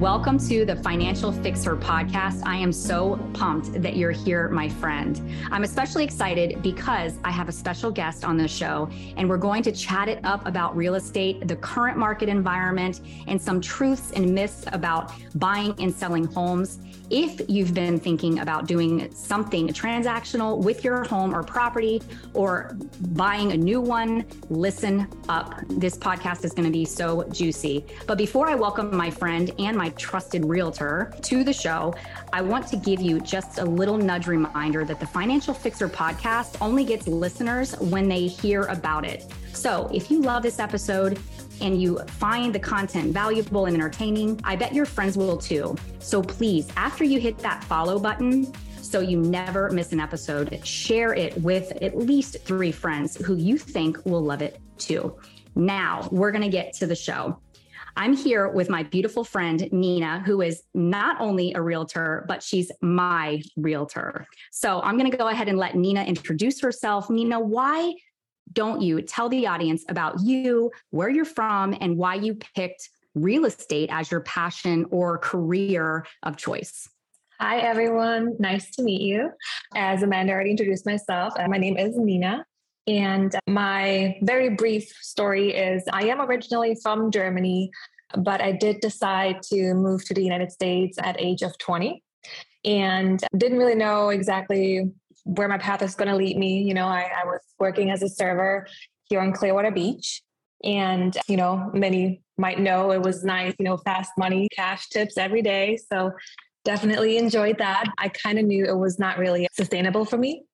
Welcome to the Financial Fixer podcast. I am so pumped that you're here, my friend. I'm especially excited because I have a special guest on the show, and we're going to chat it up about real estate, the current market environment, and some truths and myths about buying and selling homes. If you've been thinking about doing something transactional with your home or property or buying a new one, listen up. This podcast is going to be so juicy. But before I welcome my friend and my trusted realtor to the show, I want to give you just a little nudge reminder that the Financial Fixer podcast only gets listeners when they hear about it. So if you love this episode, and you find the content valuable and entertaining, I bet your friends will too. So please, after you hit that follow button, so you never miss an episode, share it with at least three friends who you think will love it too. Now, we're going to get to the show. I'm here with my beautiful friend, Nina, who is not only a realtor, but she's my realtor. So I'm going to go ahead and let Nina introduce herself. Nina, why don't you tell the audience about you, where you're from, and why you picked real estate as your passion or career of choice? Hi, everyone. Nice to meet you. As Amanda already introduced myself, uh, my name is Nina. And my very brief story is I am originally from Germany, but I did decide to move to the United States at age of 20 and didn't really know exactly where my path is going to lead me. You know, I, I was working as a server here on Clearwater Beach. And, you know, many might know it was nice, you know, fast money, cash tips every day. So definitely enjoyed that. I kind of knew it was not really sustainable for me.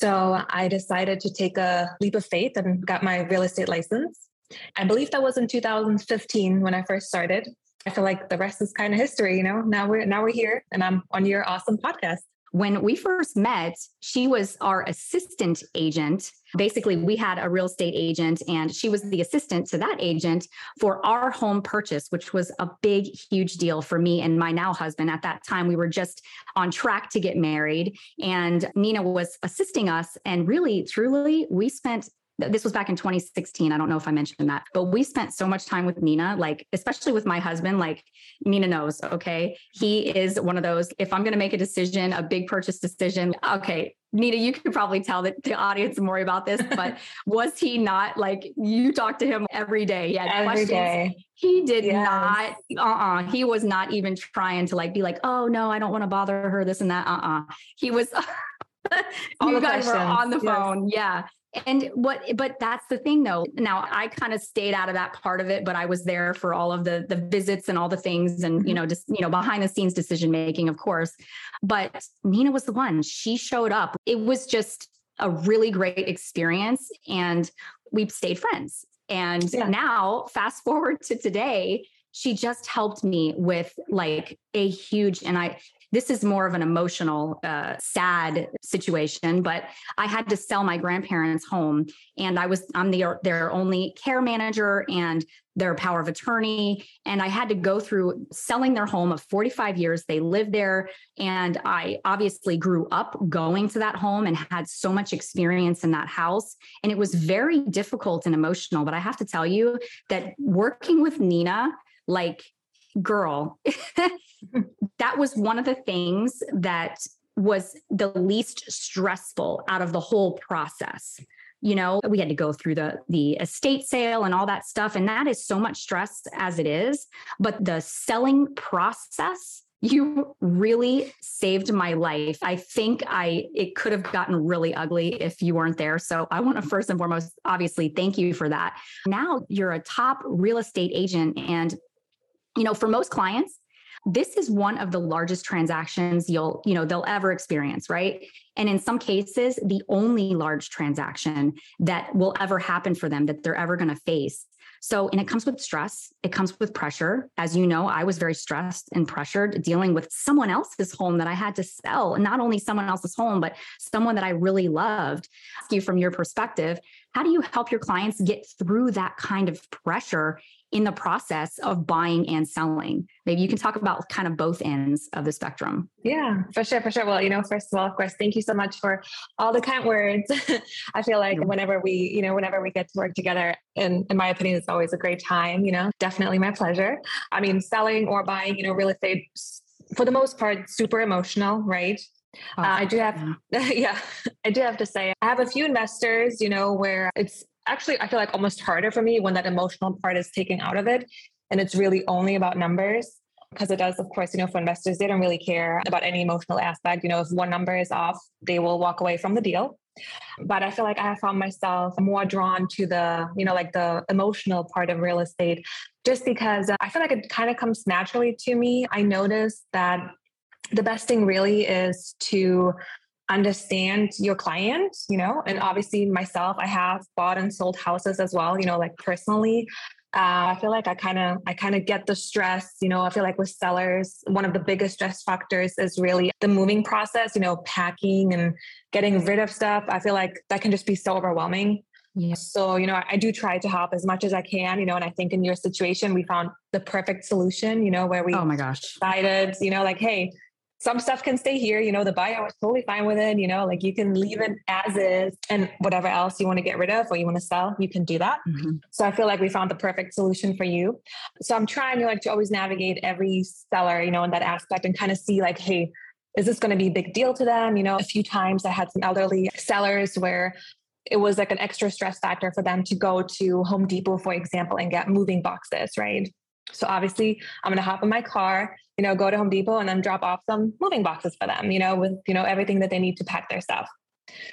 So I decided to take a leap of faith and got my real estate license. I believe that was in 2015 when I first started. I feel like the rest is kind of history, you know. Now we're now we're here and I'm on your awesome podcast. When we first met, she was our assistant agent. Basically, we had a real estate agent, and she was the assistant to that agent for our home purchase, which was a big, huge deal for me and my now husband. At that time, we were just on track to get married, and Nina was assisting us. And really, truly, we spent this was back in 2016. I don't know if I mentioned that, but we spent so much time with Nina, like, especially with my husband. Like, Nina knows, okay, he is one of those. If I'm going to make a decision, a big purchase decision, okay, Nina, you could probably tell the, the audience more about this, but was he not like you talk to him every day? Yeah, every questions. Day. He did yes. not. Uh uh-uh. uh He was not even trying to like be like, oh no, I don't want to bother her. This and that. Uh uh-uh. uh He was. you guys were on the phone. Yes. Yeah. And what, but that's the thing though. Now I kind of stayed out of that part of it, but I was there for all of the the visits and all the things and, you mm-hmm. know, just, you know, behind the scenes decision making, of course. But Nina was the one. She showed up. It was just a really great experience. And we stayed friends. And yeah. now, fast forward to today, she just helped me with like a huge, and I, this is more of an emotional, uh, sad situation, but I had to sell my grandparents' home, and I was I'm the their only care manager and their power of attorney, and I had to go through selling their home of 45 years. They lived there, and I obviously grew up going to that home and had so much experience in that house, and it was very difficult and emotional. But I have to tell you that working with Nina, like girl, that was one of the things that was the least stressful out of the whole process. You know we had to go through the the estate sale and all that stuff and that is so much stress as it is but the selling process you really saved my life. I think i it could have gotten really ugly if you weren't there so i want to first and foremost obviously thank you for that. Now you're a top real estate agent and you know, for most clients, this is one of the largest transactions you'll, you know, they'll ever experience, right? And in some cases, the only large transaction that will ever happen for them that they're ever going to face. So, and it comes with stress, it comes with pressure. As you know, I was very stressed and pressured dealing with someone else's home that I had to sell, not only someone else's home, but someone that I really loved. Ask you from your perspective, how do you help your clients get through that kind of pressure in the process of buying and selling. Maybe you can talk about kind of both ends of the spectrum. Yeah, for sure, for sure. Well, you know, first of all, of course, thank you so much for all the kind words. I feel like whenever we, you know, whenever we get to work together, in in my opinion, it's always a great time. You know, definitely my pleasure. I mean, selling or buying, you know, real estate for the most part, super emotional, right? Oh, uh, I do have, yeah. yeah, I do have to say, I have a few investors, you know, where it's actually, I feel like almost harder for me when that emotional part is taken out of it. And it's really only about numbers because it does, of course, you know, for investors, they don't really care about any emotional aspect. You know, if one number is off, they will walk away from the deal. But I feel like I have found myself more drawn to the, you know, like the emotional part of real estate, just because uh, I feel like it kind of comes naturally to me. I noticed that the best thing really is to understand your client, you know, and obviously myself, I have bought and sold houses as well, you know, like personally. Uh, I feel like I kind of I kind of get the stress. You know, I feel like with sellers, one of the biggest stress factors is really the moving process. You know, packing and getting rid of stuff. I feel like that can just be so overwhelming. Yeah. So, you know, I do try to help as much as I can, you know, and I think in your situation, we found the perfect solution, you know, where we oh my gosh decided, you know, like, hey, some stuff can stay here. You know, the buyer was totally fine with it. You know, like you can leave it as is and whatever else you want to get rid of or you want to sell, you can do that. Mm-hmm. So I feel like we found the perfect solution for you. So I'm trying to like to always navigate every seller, you know, in that aspect and kind of see like, hey, is this going to be a big deal to them? You know, a few times I had some elderly sellers where it was like an extra stress factor for them to go to Home Depot, for example, and get moving boxes, right? So obviously, I'm going to hop in my car, you know, go to Home Depot and then drop off some moving boxes for them, you know, with, you know, everything that they need to pack their stuff.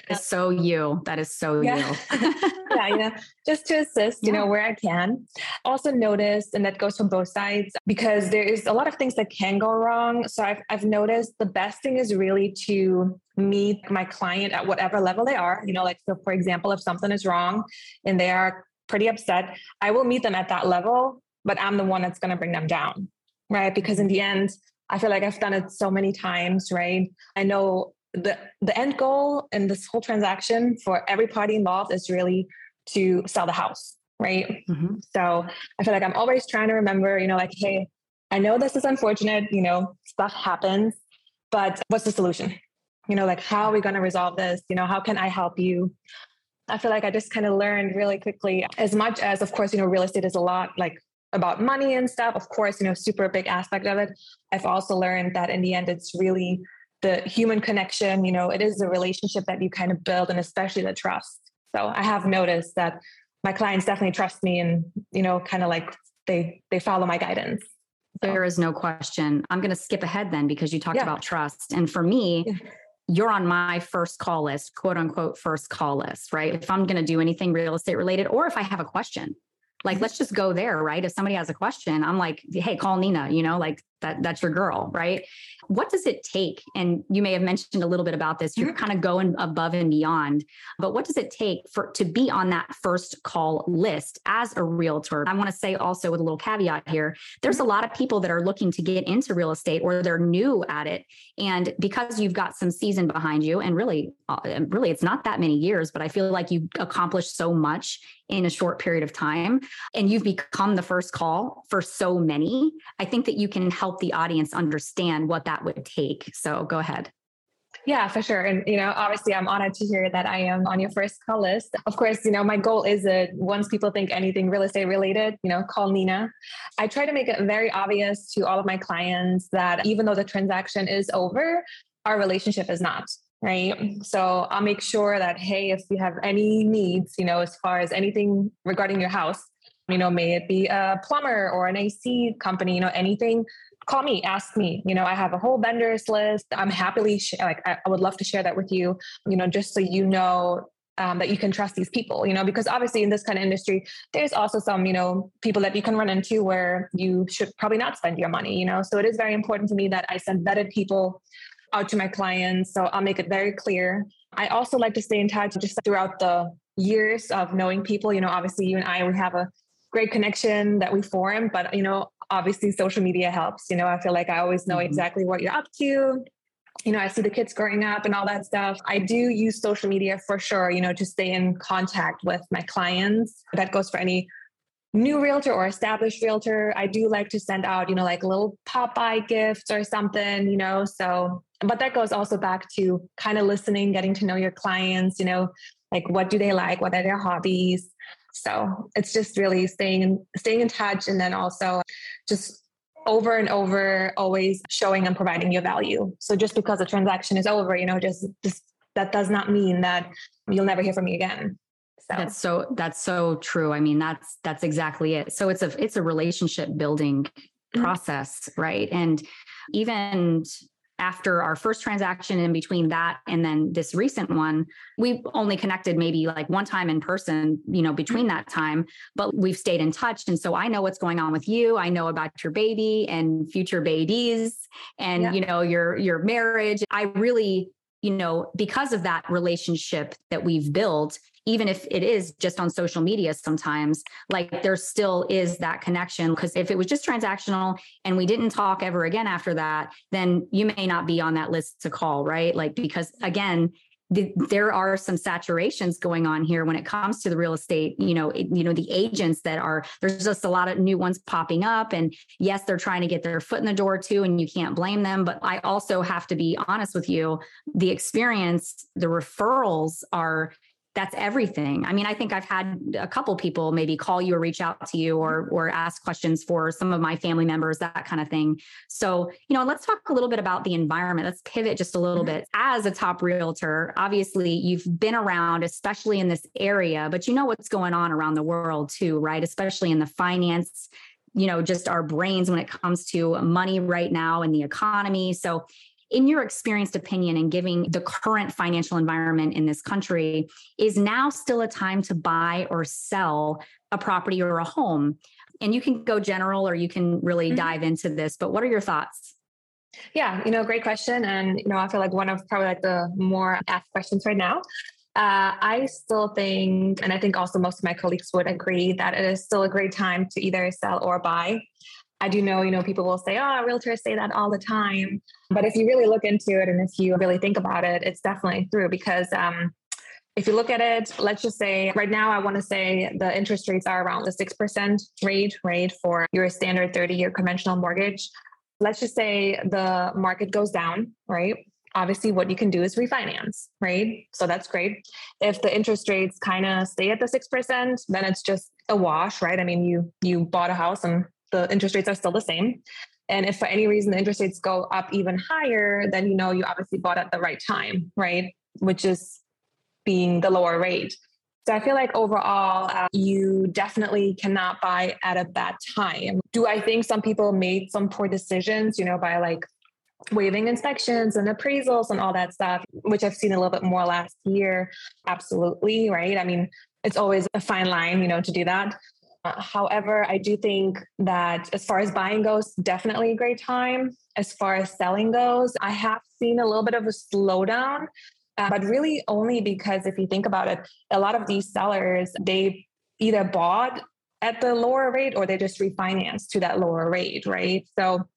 It's so you. That is so yeah. you. yeah, you know, just to assist, you yeah. know, where I can. Also noticed, and that goes from both sides, because there is a lot of things that can go wrong. So I've, I've noticed the best thing is really to meet my client at whatever level they are. You know, like, so for example, if something is wrong and they are pretty upset, I will meet them at that level but I'm the one that's going to bring them down, right? Because in the end, I feel like I've done it so many times, right? I know the the end goal in this whole transaction for every party involved is really to sell the house, right? Mm-hmm. So I feel like I'm always trying to remember, you know, like, hey, I know this is unfortunate, you know, stuff happens, but what's the solution? You know, like how are we going to resolve this? You know, how can I help you? I feel like I just kind of learned really quickly, as much as, of course, you know, real estate is a lot like about money and stuff, of course, you know, super big aspect of it. I've also learned that in the end, it's really the human connection, you know, it is the relationship that you kind of build and especially the trust. So I have noticed that my clients definitely trust me and, you know, kind of like they they follow my guidance. So. There is no question. I'm going to skip ahead then because you talked yeah. about trust. And for me, yeah you're on my first call list, quote unquote, first call list, right? If I'm going to do anything real estate related, or if I have a question, like let's just go there right? If somebody has a question i'm like hey call nina you know like that that's your girl right? What does it take and you may have mentioned a little bit about this you're mm-hmm. kind of going above and beyond but what does it take for to be on that first call list as a realtor? I want to say also with a little caveat here there's a lot of people that are looking to get into real estate or they're new at it and because you've got some season behind you and really uh, really it's not that many years but i feel like you accomplished so much in a short period of time and you've become the first call for so many i think that you can help help the audience understand what that would take. So go ahead. Yeah, for sure. And, you know, obviously I'm honored to hear that I am on your first call list. Of course, you know, my goal is that once people think anything real estate related, you know, call Nina. I try to make it very obvious to all of my clients that even though the transaction is over, our relationship is not. Right. So I'll make sure that, hey, if you have any needs, you know, as far as anything regarding your house, you know, may it be a plumber or an AC company, you know, anything call me, ask me. You know, I have a whole vendors list. I'm happily sh- like I, I would love to share that with you. You know, just so you know um, that you can trust these people, you know, because obviously in this kind of industry, there's also some, you know, people that you can run into where you should probably not spend your money, you know. So it is very important to me that I send vetted people out to my clients. So I'll make it very clear. I also like to stay in touch just throughout the years of knowing people. You know, obviously you and I, we have a great connection that we form, but you know, obviously social media helps. You know, I feel like I always know mm-hmm. exactly what you're up to. You know, I see the kids growing up and all that stuff. I do use social media for sure, you know, to stay in contact with my clients. That goes for any new realtor or established realtor, I do like to send out, you know, like little pop-by gifts or something, you know. So, but that goes also back to kind of listening, getting to know your clients, you know, like what do they like, what are their hobbies. So it's just really staying in, staying in touch, and then also just over and over, always showing and providing your value. So just because the transaction is over, you know, just just that does not mean that you'll never hear from me again. So. That's so that's so true. I mean, that's that's exactly it. So it's a it's a relationship building mm-hmm. process, right? And even after our first transaction in between that and then this recent one we only connected maybe like one time in person you know between that time but we've stayed in touch. And so i know what's going on with you. I know about your baby and future babies and yeah. you know your your marriage. I really you know because of that relationship that we've built even if it is just on social media sometimes like there still is that connection. Because if it was just transactional and we didn't talk ever again after that then you may not be on that list to call right? Like because again the, there are some saturations going on here when it comes to the real estate you know you know the agents that are there's just a lot of new ones popping up and yes they're trying to get their foot in the door too and you can't blame them but i also have to be honest with you the experience the referrals are that's everything. I mean, I think I've had a couple people maybe call you or reach out to you or or ask questions for some of my family members, that kind of thing. So, you know, let's talk a little bit about the environment. Let's pivot just a little mm-hmm. bit. As a top realtor, obviously you've been around, especially in this area, but you know what's going on around the world too, right? Especially in the finance you know just our brains when it comes to money right now and the economy so in your experienced opinion and giving the current financial environment in this country, is now still a time to buy or sell a property or a home? And you can go general or you can really mm-hmm. dive into this, but what are your thoughts? Yeah, you know, great question. And, you know, I feel like one of probably like the more asked questions right now. Uh, I still think, and I think also most of my colleagues would agree that it is still a great time to either sell or buy. I do know, you know, people will say, oh, realtors say that all the time. But if you really look into it and if you really think about it, it's definitely true because um, if you look at it, let's just say right now, I want to say the interest rates are around the 6% rate, rate for your standard 30 year conventional mortgage. Let's just say the market goes down, right? Obviously, what you can do is refinance, right? So that's great. If the interest rates kind of stay at the 6%, then it's just a wash, right? I mean, you you bought a house and the interest rates are still the same. And if for any reason the interest rates go up even higher, then you know you obviously bought at the right time, right? Which is being the lower rate. So I feel like overall, uh, you definitely cannot buy at a bad time. Do I think some people made some poor decisions, you know, by like waiving inspections and appraisals and all that stuff, which I've seen a little bit more last year? Absolutely, right? I mean, it's always a fine line, you know, to do that. Uh, however, I do think that as far as buying goes, definitely a great time. As far as selling goes, I have seen a little bit of a slowdown, uh, but really only because if you think about it, a lot of these sellers, they either bought at the lower rate or they just refinanced to that lower rate, right? So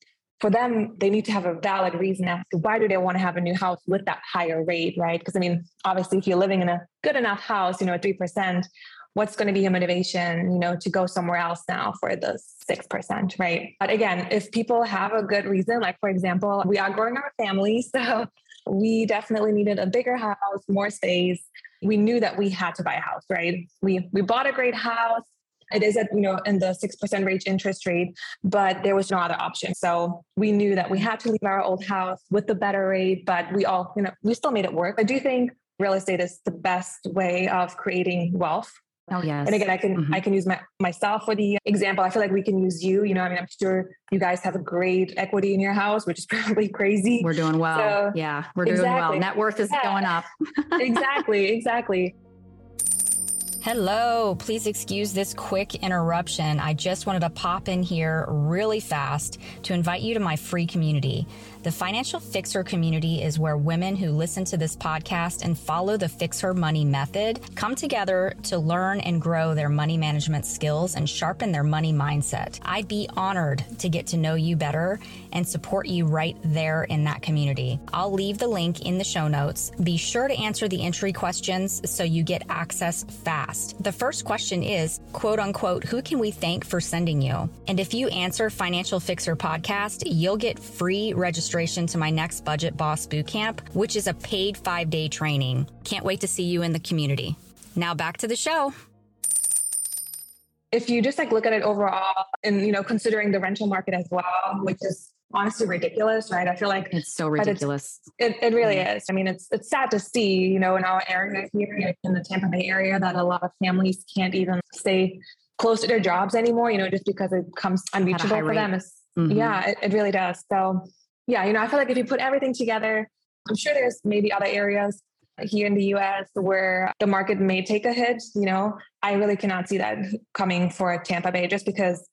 for them, they need to have a valid reason as to why do they want to have a new house with that higher rate, right? Because I mean, obviously, if you're living in a good enough house, you know, at three percent, what's going to be your motivation you know to go somewhere else now for the 6% right? But again if people have a good reason like for example we are growing our family so we definitely needed a bigger house more space. We knew that we had to buy a house right? We we bought a great house. It is at you know in the 6% range interest rate but there was no other option. So we knew that we had to leave our old house with the better rate but we all you know we still made it work. I do think real estate is the best way of creating wealth Oh yes. And again, I can mm-hmm. I can use my, myself for the example. I feel like we can use you. You know, I mean, I'm sure you guys have a great equity in your house, which is probably crazy. We're doing well. So, yeah, we're doing exactly. well. Net worth is yeah. going up. exactly. Exactly. Hello, please excuse this quick interruption. I just wanted to pop in here really fast to invite you to my free community. The Financial Fixer community is where women who listen to this podcast and follow the Fix Her Money method come together to learn and grow their money management skills and sharpen their money mindset. I'd be honored to get to know you better and support you right there in that community. I'll leave the link in the show notes. Be sure to answer the entry questions so you get access fast. The first question is, quote unquote, who can we thank for sending you? And if you answer Financial Fixer podcast, you'll get free registration to my next Budget Boss Bootcamp, which is a paid five day training. Can't wait to see you in the community. Now back to the show if you just like look at it overall and you know considering the rental market as well which is honestly ridiculous right i feel like it's so ridiculous it, it really mm-hmm. is i mean it's it's sad to see you know in our area here in the tampa bay area that a lot of families can't even stay close to their jobs anymore you know just because it comes unreachable for them it's, mm-hmm. yeah it, it really does so yeah you know i feel like if you put everything together i'm sure there's maybe other areas here in the US where the market may take a hit, you know, I really cannot see that coming for Tampa Bay just because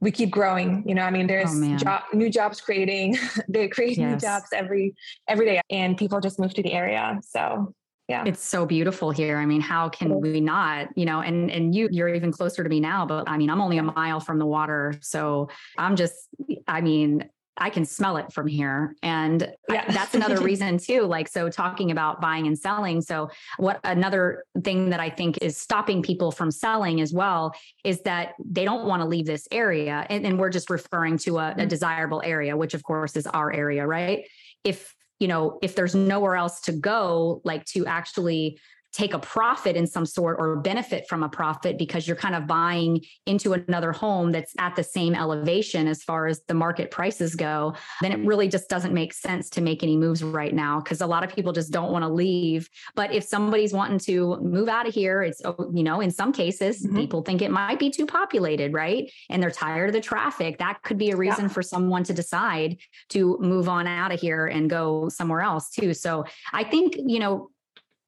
we keep growing. You know, I mean, there's oh, job, new jobs creating, they create yes. new jobs every every day and people just move to the area. So yeah it's so beautiful here i mean how can we not you know and and you you're even closer to me now but i mean i'm only a mile from the water so i'm just i mean I can smell it from here. And yeah. I, that's another reason too. Like, so talking about buying and selling. So, what another thing that I think is stopping people from selling as well is that they don't want to leave this area. And, and we're just referring to a, a mm-hmm. desirable area, which of course is our area, right? If you know, if there's nowhere else to go, like to actually take a profit in some sort or benefit from a profit because you're kind of buying into another home that's at the same elevation as far as the market prices go, then it really just doesn't make sense to make any moves right now because a lot of people just don't want to leave. But if somebody's wanting to move out of here, it's, oh, you know, in some cases, mm-hmm. people think it might be too populated, right? And they're tired of the traffic. That could be a reason yeah. for someone to decide to move on out of here and go somewhere else too. So I think, you know,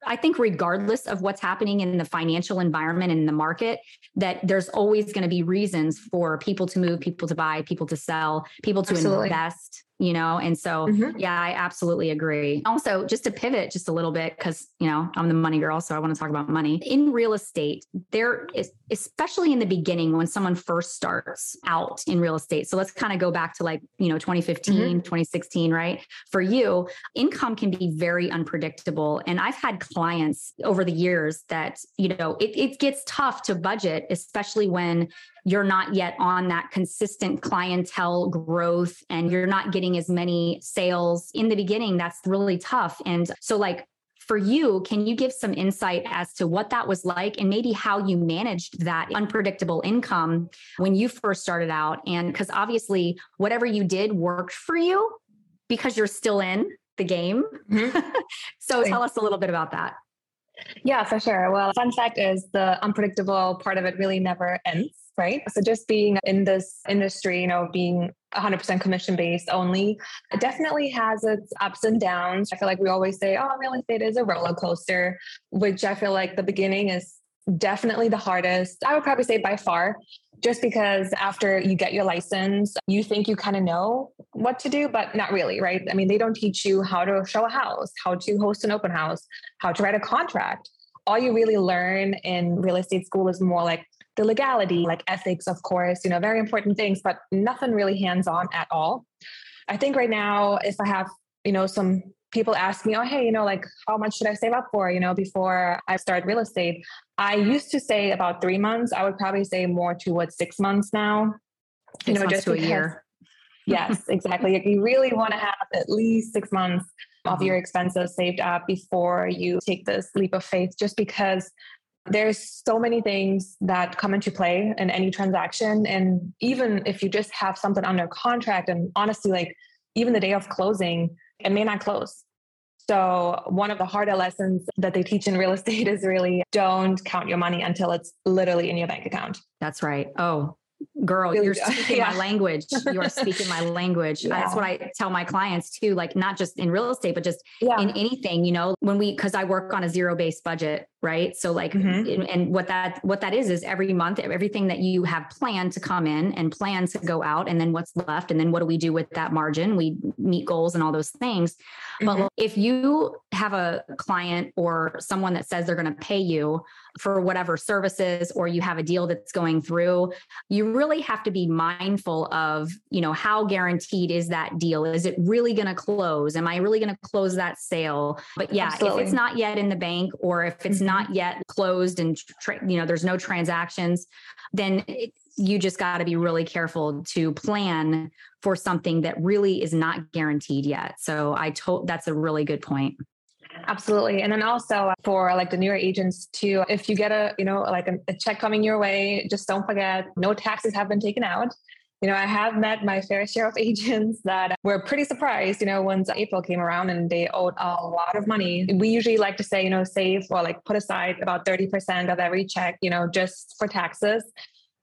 I think regardless of what's happening in the financial environment and in the market, that there's always going to be reasons for people to move, people to buy, people to sell, people to Absolutely. invest you know and so mm-hmm. yeah i absolutely agree also just to pivot just a little bit because you know i'm the money girl so i want to talk about money in real estate there is especially in the beginning when someone first starts out in real estate so let's kind of go back to like you know 2015 mm-hmm. 2016 right for you income can be very unpredictable and i've had clients over the years that you know it, it gets tough to budget especially when you're not yet on that consistent clientele growth and you're not getting as many sales in the beginning that's really tough and so like for you, can you give some insight as to what that was like and maybe how you managed that unpredictable income when you first started out? And because obviously, whatever you did worked for you because you're still in the game. Mm-hmm. so tell us a little bit about that. Yeah, for sure. Well, fun fact is the unpredictable part of it really never ends right? So just being in this industry, you know, being 100% commission based only, it definitely has its ups and downs. I feel like we always say, oh, real estate is a roller coaster, which I feel like the beginning is definitely the hardest. I would probably say by far, just because after you get your license, you think you kind of know what to do, but not really, right? I mean, they don't teach you how to show a house, how to host an open house, how to write a contract. All you really learn in real estate school is more like the legality, like ethics, of course, you know, very important things, but nothing really hands on at all. I think right now, if I have, you know, some people ask me, oh, hey, you know, like how much should I save up for, you know, before I start real estate? I used to say about three months. I would probably say more towards six months now. Six you know, just to because, a year. Yes, exactly. you really want to have at least six months of mm-hmm. your expenses saved up before you take this leap of faith, just because there's so many things that come into play in any transaction and even if you just have something under contract and honestly like even the day of closing it may not close so one of the harder lessons that they teach in real estate is really don't count your money until it's literally in your bank account that's right oh girl you're speaking yeah. my language you are speaking my language yeah. that's what i tell my clients too like not just in real estate but just yeah. in anything you know when we because i work on a zero based budget right so like mm-hmm. and what that what that is is every month everything that you have planned to come in and planned to go out and then what's left and then what do we do with that margin we meet goals and all those things mm-hmm. but if you have a client or someone that says they're going to pay you for whatever services or you have a deal that's going through you really have to be mindful of you know how guaranteed is that deal is it really going to close am i really going to close that sale but yeah Absolutely. if it's not yet in the bank or if it's mm-hmm. Not yet closed and tra- you know there's no transactions then it, you just got to be really careful to plan for something that really is not guaranteed yet so i told that's a really good point Absolutely. And then also for like the newer agents too, if you get a, you know, like a, a check coming your way, just don't forget no taxes have been taken out. You know, I have met my fair share of agents that were pretty surprised, you know, once April came around and they owed a lot of money. We usually like to say, you know, save or like put aside about 30% of every check, you know, just for taxes.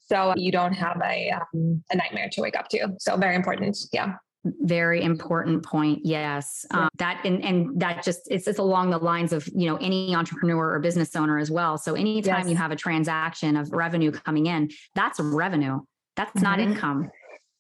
So you don't have a, um, a nightmare to wake up to. So very important. Yeah very important point yes um, that and, and that just it's, it's along the lines of you know any entrepreneur or business owner as well so anytime yes. you have a transaction of revenue coming in that's revenue that's mm-hmm. not income.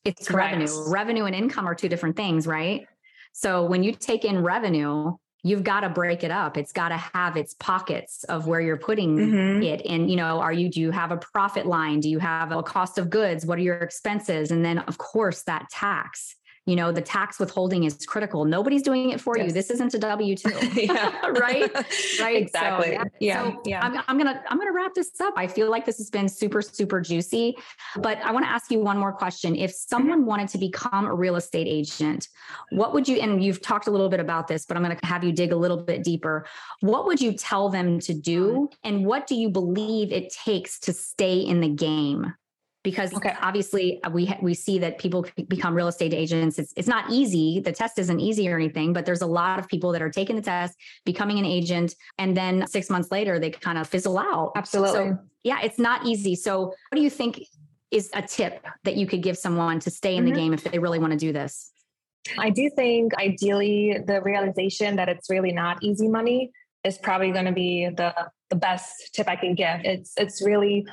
It's Correct. revenue. Revenue and income are two different things right? So when you take in revenue you've got to break it up. It's got to have its pockets of where you're putting mm-hmm. it. And you know are you do you have a profit line? Do you have a cost of goods? What are your expenses? And then of course that tax you know the tax withholding is critical. Nobody's doing it for yes. you this isn't a w2 right? Right? Exactly. so, yeah, yeah. So yeah. I'm, I'm gonna i'm gonna wrap this up. I feel like this has been super super juicy but i want to ask you one more question. If someone wanted to become a real estate agent what would you and you've talked a little bit about this but i'm going to have you dig a little bit deeper. What would you tell them to do and what do you believe it takes to stay in the game because okay. obviously uh, we we see that people become real estate agents. It's it's not easy. The test isn't easy or anything, but there's a lot of people that are taking the test, becoming an agent, and then six months later they kind of fizzle out. Absolutely. So yeah, it's not easy. So what do you think is a tip that you could give someone to stay in mm-hmm. the game if they really want to do this? I do think ideally the realization that it's really not easy money is probably going to be the the best tip I can give. It's it's really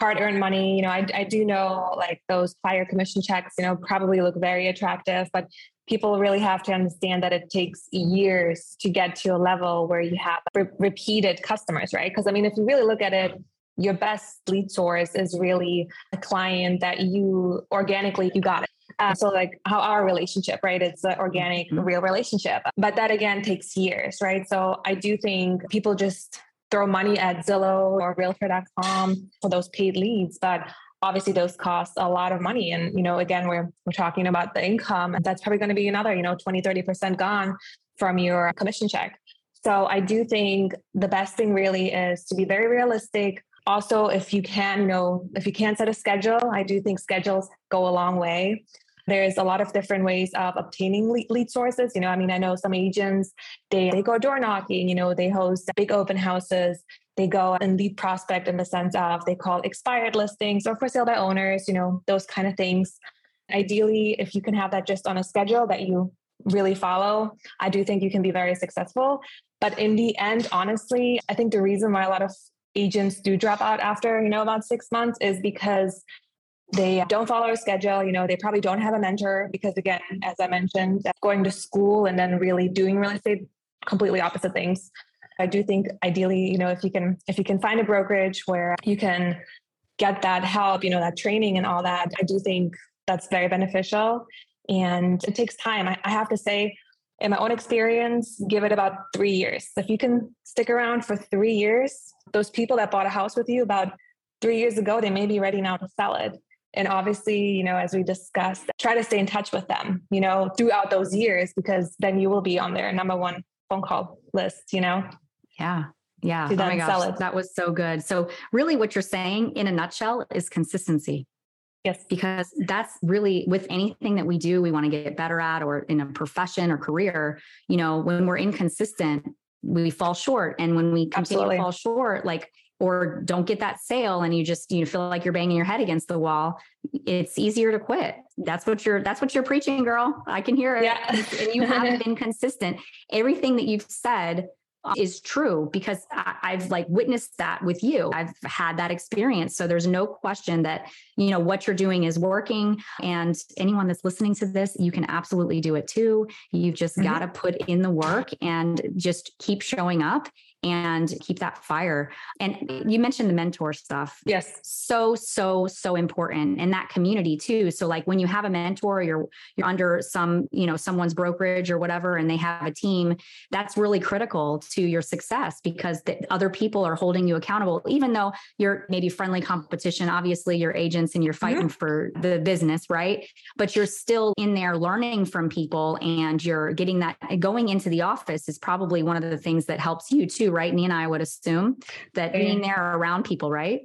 hard earned money. You know, I, I do know like those higher commission checks, you know, probably look very attractive, but people really have to understand that it takes years to get to a level where you have re- repeated customers, right? Because I mean, if you really look at it, your best lead source is really a client that you organically you got it. Uh, so like how our relationship, right? It's an organic, mm-hmm. real relationship. But that again takes years, right? So I do think people just throw money at Zillow or realtor.com for those paid leads, but obviously those cost a lot of money. And, you know, again, we're, we're talking about the income that's probably going to be another, you know, 20, 30% gone from your commission check. So I do think the best thing really is to be very realistic. Also, if you can, you know, if you can set a schedule, I do think schedules go a long way. There's a lot of different ways of obtaining lead sources. You know, I mean, I know some agents, they, they go door knocking, you know, they host big open houses. They go and lead prospect in the sense of they call expired listings or for sale by owners, you know, those kind of things. Ideally, if you can have that just on a schedule that you really follow, I do think you can be very successful. But in the end, honestly, I think the reason why a lot of agents do drop out after, you know, about six months is because they don't follow a schedule. You know, they probably don't have a mentor because, again, as I mentioned, going to school and then really doing real estate, completely opposite things. I do think ideally, you know, if you can if you can find a brokerage where you can get that help, you know, that training and all that, I do think that's very beneficial. And it takes time. I, I have to say, in my own experience, give it about three years. If you can stick around for three years, those people that bought a house with you about three years ago, they may be ready now to sell it. And obviously, you know, as we discussed, try to stay in touch with them, you know, throughout those years, because then you will be on their number one phone call list, you know? Yeah. Yeah. oh my gosh. That was so good. So, really, what you're saying in a nutshell is consistency. Yes. Because that's really with anything that we do, we want to get better at, or in a profession or career, you know, when we're inconsistent, we fall short. And when we continue Absolutely. to fall short, like or don't get that sale and you just you feel like you're banging your head against the wall it's easier to quit that's what you're that's what you're preaching girl i can hear it yeah. and you haven't been consistent everything that you've said is true because I, have like witnessed that with you. I've had that experience. So there's no question that, you know, what you're doing is working. And anyone that's listening to this, you can absolutely do it too. You've just mm-hmm. got to put in the work and just keep showing up and keep that fire. And you mentioned the mentor stuff. Yes. So, so, so important in that community too. So like when you have a mentor, you're you're under some, you know, someone's brokerage or whatever, and they have a team, that's really critical to your success because the other people are holding you accountable, even though you're maybe friendly competition. Obviously, you're agents and you're fighting mm-hmm. for the business, right? But you're still in there learning from people and you're getting that going into the office is probably one of the things that helps you too right? Nina, I would assume that being there around people, right?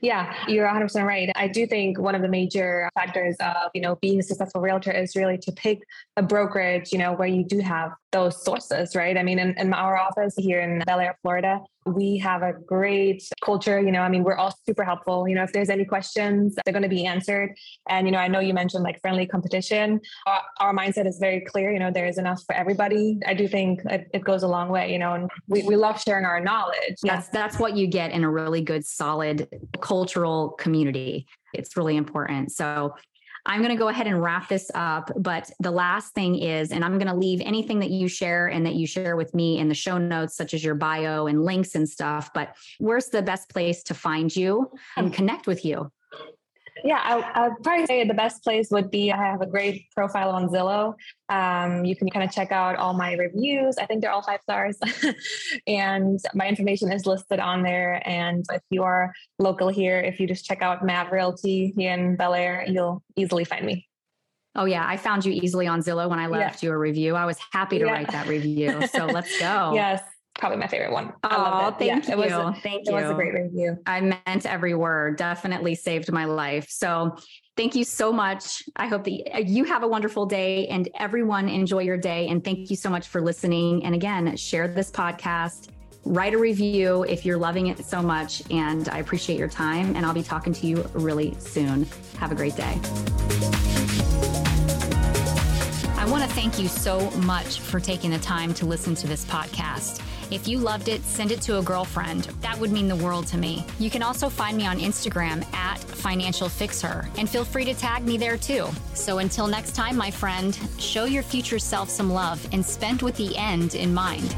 Yeah, you're 100% right. I do think one of the major factors of, you know, being a successful realtor is really to pick a brokerage, you know, where you do have those sources, right? I mean, in, in our office here in Belleair, Florida, we have a great culture. You know, I mean, we're all super helpful. You know, if there's any questions, they're going to be answered. And, you know, I know you mentioned like friendly competition. Our, our mindset is very clear. You know, there is enough for everybody. I do think it, it goes a long way, you know, and we, we love sharing our knowledge. That's, that's what you get in a really good, solid cultural community. It's really important. So I'm going to go ahead and wrap this up. But the last thing is, and I'm going to leave anything that you share and that you share with me in the show notes, such as your bio and links and stuff. But where's the best place to find you and connect with you? Yeah, I, would probably say the best place would be I have a great profile on Zillow. Um, you can kind of check out all my reviews. I think they're all five stars. and my information is listed on there. And if you are local here, if you just check out Mav Realty here in Belleair, you'll easily find me. Oh yeah, I found you easily on Zillow when I left yeah. you a review. I was happy to yeah. write that review. So let's go. yes probably my favorite one. Oh, thank yeah, you. It was a, thank it you. It was a great review. I meant every word. Definitely saved my life. So thank you so much. I hope that you have a wonderful day and everyone enjoy your day. And thank you so much for listening. And again, share this podcast. Write a review if you're loving it so much. And I appreciate your time. And I'll be talking to you really soon. Have a great day. I want to thank you so much for taking the time to listen to this podcast. If you loved it, send it to a girlfriend. That would mean the world to me. You can also find me on Instagram at Financial Fixer and feel free to tag me there too. So until next time, my friend, show your future self some love and spend with the end in mind.